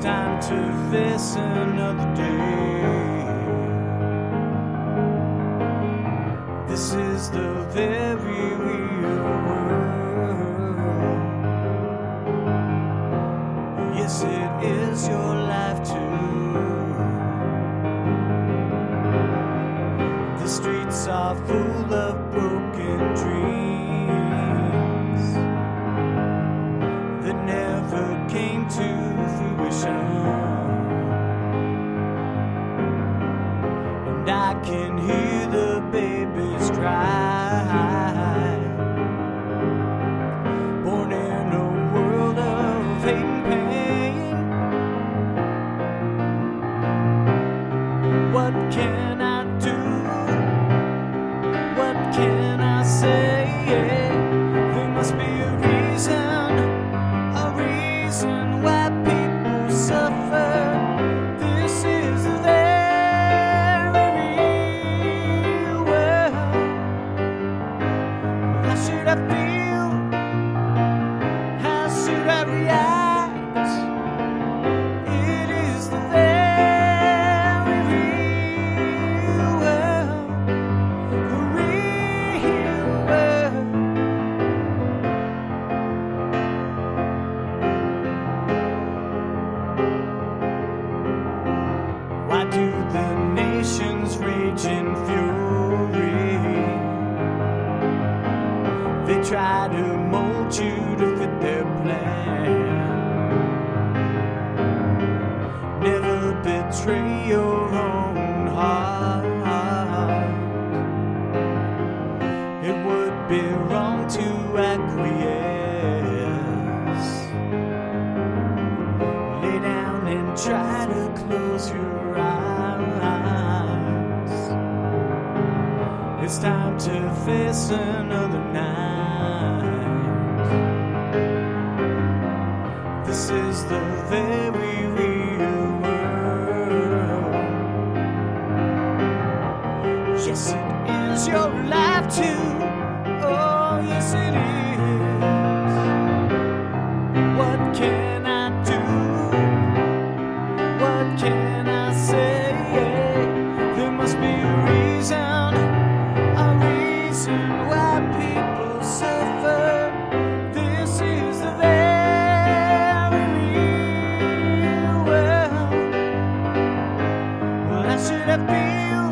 time to face another day. This is the very real world. Yes, it is your life too. The streets are full of broken dreams And I can hear the babies cry. Born in a world of hate and pain. What can I do the nations rage in fury? They try to mold you to fit their plan. Never betray your own heart. It would be wrong to acquiesce. try to close your eyes. It's time to face another night. This is the very real world. Yes, it is your life too. Oh, yes, it is. should have been